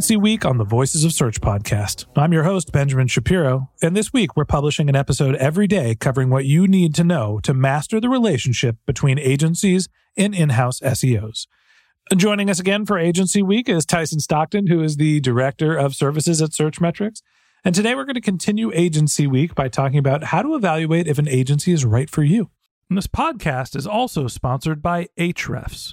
Agency Week on the Voices of Search podcast. I'm your host, Benjamin Shapiro, and this week we're publishing an episode every day covering what you need to know to master the relationship between agencies and in house SEOs. Joining us again for Agency Week is Tyson Stockton, who is the Director of Services at Searchmetrics. And today we're going to continue Agency Week by talking about how to evaluate if an agency is right for you. And this podcast is also sponsored by Ahrefs.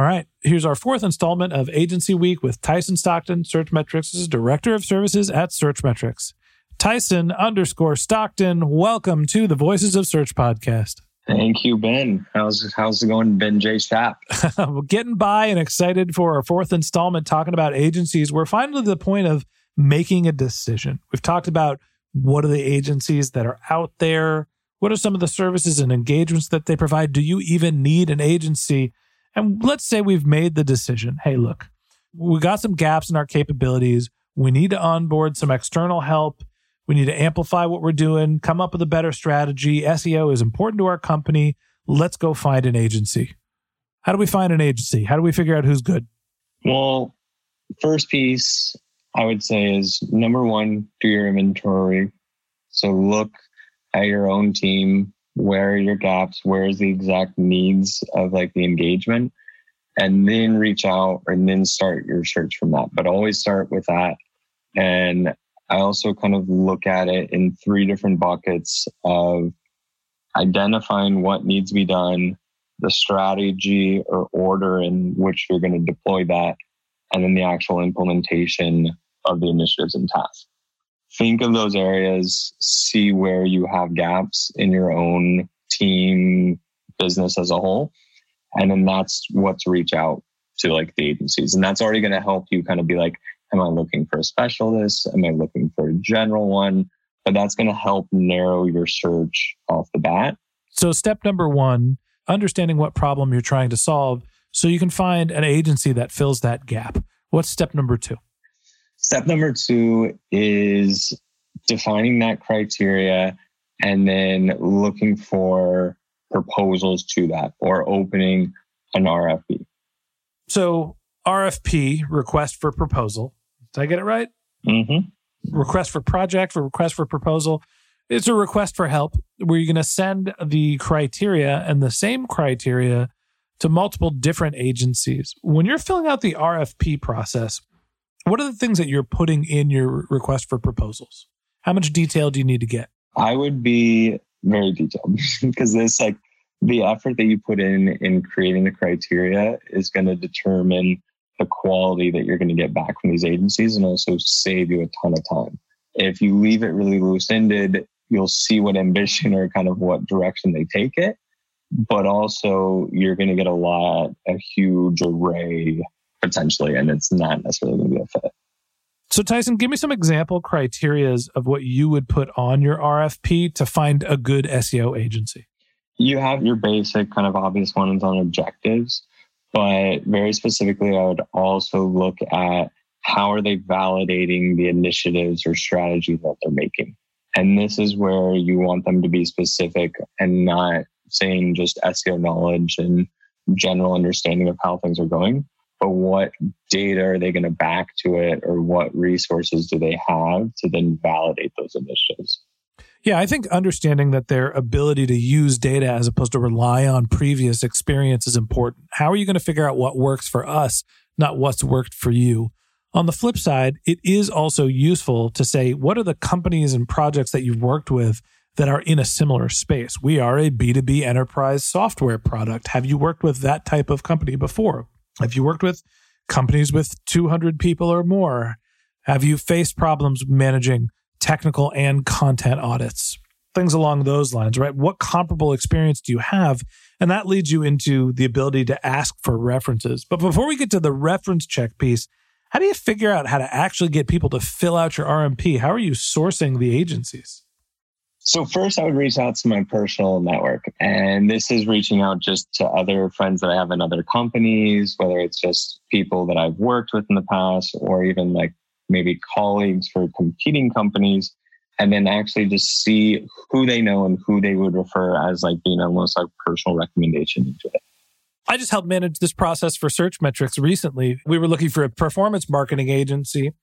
All right, here's our fourth installment of Agency Week with Tyson Stockton, Search Searchmetrics' Director of Services at Searchmetrics. Tyson underscore Stockton, welcome to the Voices of Search podcast. Thank you, Ben. How's how's it going, Ben J. We're getting by and excited for our fourth installment talking about agencies. We're finally to the point of making a decision. We've talked about what are the agencies that are out there? What are some of the services and engagements that they provide? Do you even need an agency? And let's say we've made the decision. Hey, look, we got some gaps in our capabilities. We need to onboard some external help. We need to amplify what we're doing, come up with a better strategy. SEO is important to our company. Let's go find an agency. How do we find an agency? How do we figure out who's good? Well, first piece I would say is number one, do your inventory. So look at your own team. Where are your gaps? Where is the exact needs of like the engagement? And then reach out and then start your search from that. But always start with that. And I also kind of look at it in three different buckets of identifying what needs to be done, the strategy or order in which you're going to deploy that, and then the actual implementation of the initiatives and tasks. Think of those areas, see where you have gaps in your own team, business as a whole. And then that's what to reach out to like the agencies. And that's already going to help you kind of be like, am I looking for a specialist? Am I looking for a general one? But that's going to help narrow your search off the bat. So, step number one understanding what problem you're trying to solve so you can find an agency that fills that gap. What's step number two? Step number two is defining that criteria and then looking for proposals to that or opening an RFP. So, RFP, request for proposal. Did I get it right? Mm-hmm. Request for project, for request for proposal. It's a request for help where you're going to send the criteria and the same criteria to multiple different agencies. When you're filling out the RFP process, what are the things that you're putting in your request for proposals? How much detail do you need to get? I would be very detailed because this like the effort that you put in in creating the criteria is going to determine the quality that you're going to get back from these agencies and also save you a ton of time. If you leave it really loose ended, you'll see what ambition or kind of what direction they take it. But also, you're going to get a lot, a huge array potentially, and it's not necessarily going to be a fit. So, Tyson, give me some example criterias of what you would put on your RFP to find a good SEO agency. You have your basic kind of obvious ones on objectives, but very specifically, I would also look at how are they validating the initiatives or strategy that they're making. And this is where you want them to be specific and not saying just SEO knowledge and general understanding of how things are going, but what data are they going to back to it or what resources do they have to then validate those initiatives? Yeah, I think understanding that their ability to use data as opposed to rely on previous experience is important. How are you going to figure out what works for us, not what's worked for you? On the flip side, it is also useful to say what are the companies and projects that you've worked with that are in a similar space. We are a B2B enterprise software product. Have you worked with that type of company before? Have you worked with companies with 200 people or more? Have you faced problems managing technical and content audits? Things along those lines, right? What comparable experience do you have? And that leads you into the ability to ask for references. But before we get to the reference check piece, how do you figure out how to actually get people to fill out your RFP? How are you sourcing the agencies? So first I would reach out to my personal network. And this is reaching out just to other friends that I have in other companies, whether it's just people that I've worked with in the past or even like maybe colleagues for competing companies. And then actually just see who they know and who they would refer as like being almost like personal recommendation into it. I just helped manage this process for Searchmetrics recently. We were looking for a performance marketing agency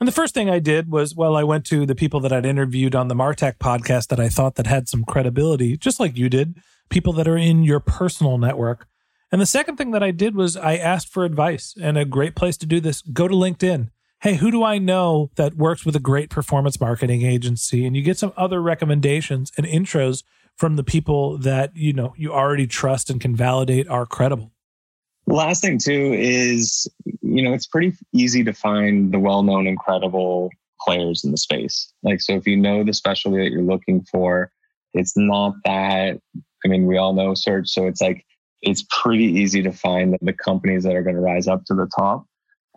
and the first thing I did was, well, I went to the people that I'd interviewed on the Martech podcast that I thought that had some credibility, just like you did, people that are in your personal network. And the second thing that I did was I asked for advice and a great place to do this. Go to LinkedIn. Hey, who do I know that works with a great performance marketing agency? And you get some other recommendations and intros from the people that, you know, you already trust and can validate are credible. Last thing too is, you know, it's pretty easy to find the well-known incredible players in the space. Like, so if you know the specialty that you're looking for, it's not that, I mean, we all know search. So it's like, it's pretty easy to find the companies that are going to rise up to the top.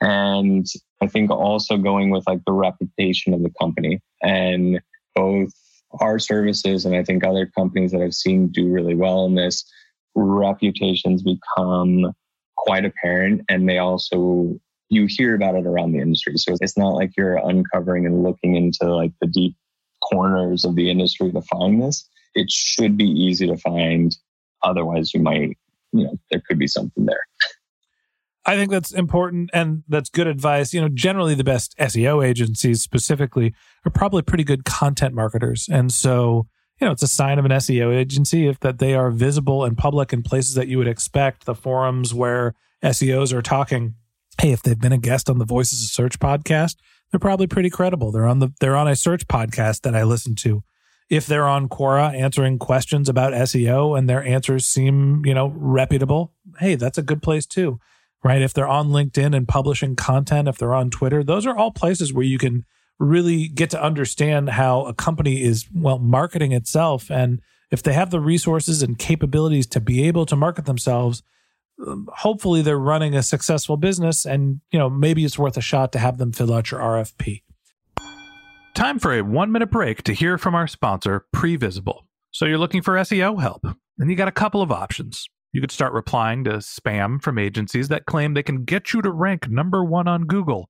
And I think also going with like the reputation of the company and both our services and I think other companies that I've seen do really well in this reputations become quite apparent and they also you hear about it around the industry so it's not like you're uncovering and looking into like the deep corners of the industry to find this it should be easy to find otherwise you might you know there could be something there I think that's important and that's good advice. You know, generally the best SEO agencies specifically are probably pretty good content marketers. And so you know, it's a sign of an SEO agency if that they are visible and public in places that you would expect, the forums where SEOs are talking. Hey, if they've been a guest on the Voices of Search podcast, they're probably pretty credible. They're on the they're on a search podcast that I listen to. If they're on Quora answering questions about SEO and their answers seem, you know, reputable, hey, that's a good place too. Right? If they're on LinkedIn and publishing content, if they're on Twitter, those are all places where you can really get to understand how a company is well marketing itself. And if they have the resources and capabilities to be able to market themselves um, hopefully they're running a successful business and you know maybe it's worth a shot to have them fill out your RFP time for a 1 minute break to hear from our sponsor Previsible. So you're looking for SEO help and you got a couple of options. You could start replying to spam from agencies that claim they can get you to rank number 1 on Google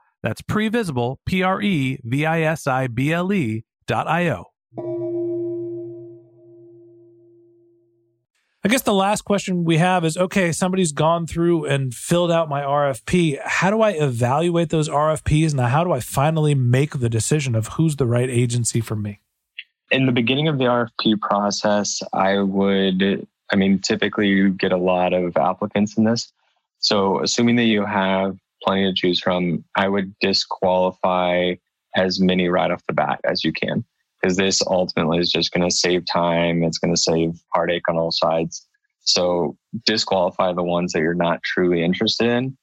That's previsible, P R E V I S I B L E dot I O. I guess the last question we have is okay, somebody's gone through and filled out my RFP. How do I evaluate those RFPs? Now, how do I finally make the decision of who's the right agency for me? In the beginning of the RFP process, I would, I mean, typically you get a lot of applicants in this. So, assuming that you have plenty to choose from, I would disqualify as many right off the bat as you can because this ultimately is just going to save time. It's going to save heartache on all sides. So disqualify the ones that you're not truly interested in.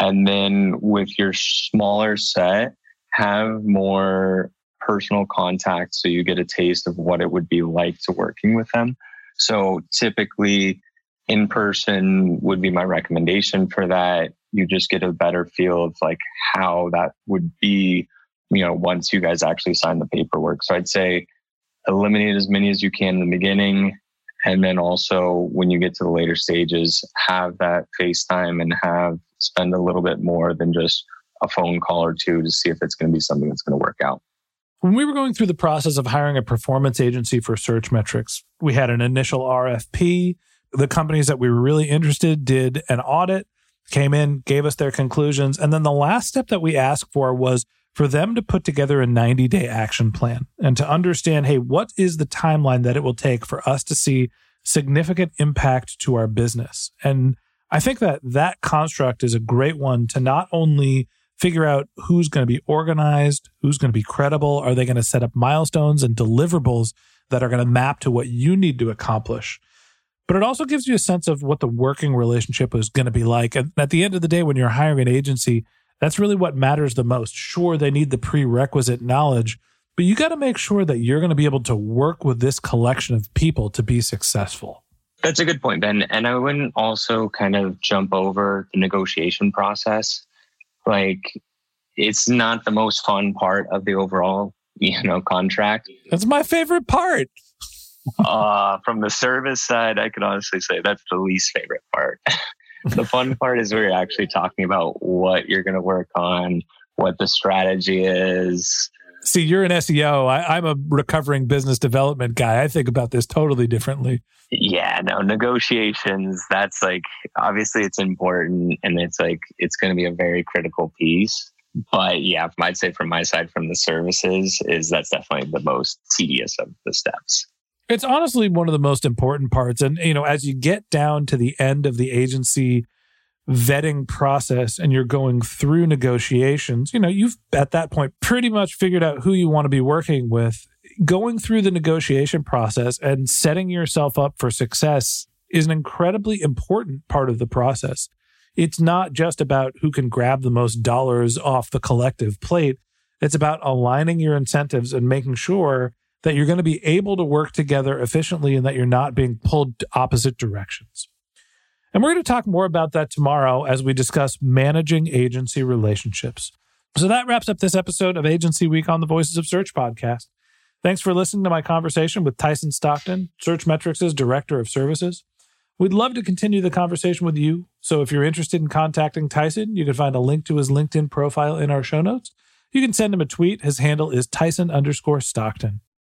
And then with your smaller set, have more personal contact so you get a taste of what it would be like to working with them. So typically in person would be my recommendation for that. You just get a better feel of like how that would be you know, once you guys actually sign the paperwork. So I'd say eliminate as many as you can in the beginning. And then also when you get to the later stages, have that FaceTime and have spend a little bit more than just a phone call or two to see if it's going to be something that's going to work out. When we were going through the process of hiring a performance agency for Searchmetrics, we had an initial RFP. The companies that we were really interested did an audit, came in, gave us their conclusions. And then the last step that we asked for was for them to put together a 90 day action plan and to understand hey, what is the timeline that it will take for us to see significant impact to our business? And I think that that construct is a great one to not only figure out who's going to be organized, who's going to be credible, are they going to set up milestones and deliverables that are going to map to what you need to accomplish. But it also gives you a sense of what the working relationship is going to be like. And at the end of the day, when you're hiring an agency, that's really what matters the most. Sure, they need the prerequisite knowledge, but you got to make sure that you're going to be able to work with this collection of people to be successful. That's a good point, Ben. And I wouldn't also kind of jump over the negotiation process. Like, it's not the most fun part of the overall, you know, contract. That's my favorite part. Uh, from the service side, I can honestly say that's the least favorite part. the fun part is we're actually talking about what you're going to work on, what the strategy is. See, you're an SEO. I, am a recovering business development guy. I think about this totally differently. Yeah, no, negotiations, that's like, obviously it's important and it's like, it's going to be a very critical piece. But yeah, I'd say from my side, from the services, is that's definitely the most tedious of the steps. It's honestly one of the most important parts. And, you know, as you get down to the end of the agency vetting process and you're going through negotiations, you know, you've at that point pretty much figured out who you want to be working with. Going through the negotiation process and setting yourself up for success is an incredibly important part of the process. It's not just about who can grab the most dollars off the collective plate. It's about aligning your incentives and making sure that you're going to be able to work together efficiently and that you're not being pulled opposite directions. And we're going to talk more about that tomorrow as we discuss managing agency relationships. So that wraps up this episode of Agency Week on the Voices of Search podcast. Thanks for listening to my conversation with Tyson Stockton, Searchmetrics' Director of Services. We'd love to continue the conversation with you. So if you're interested in contacting Tyson, you can find a link to his LinkedIn profile in our show notes. You can send him a tweet. His handle is Tyson underscore Stockton.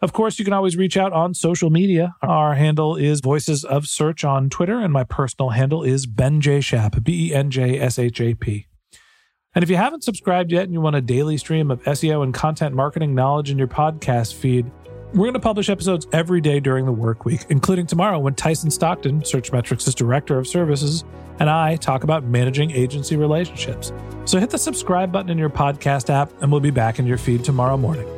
Of course, you can always reach out on social media. Our handle is Voices of Search on Twitter, and my personal handle is Ben J. Shap, B E N J S H A P. And if you haven't subscribed yet and you want a daily stream of SEO and content marketing knowledge in your podcast feed, we're going to publish episodes every day during the work week, including tomorrow when Tyson Stockton, Search Searchmetrics' Director of Services, and I talk about managing agency relationships. So hit the subscribe button in your podcast app, and we'll be back in your feed tomorrow morning.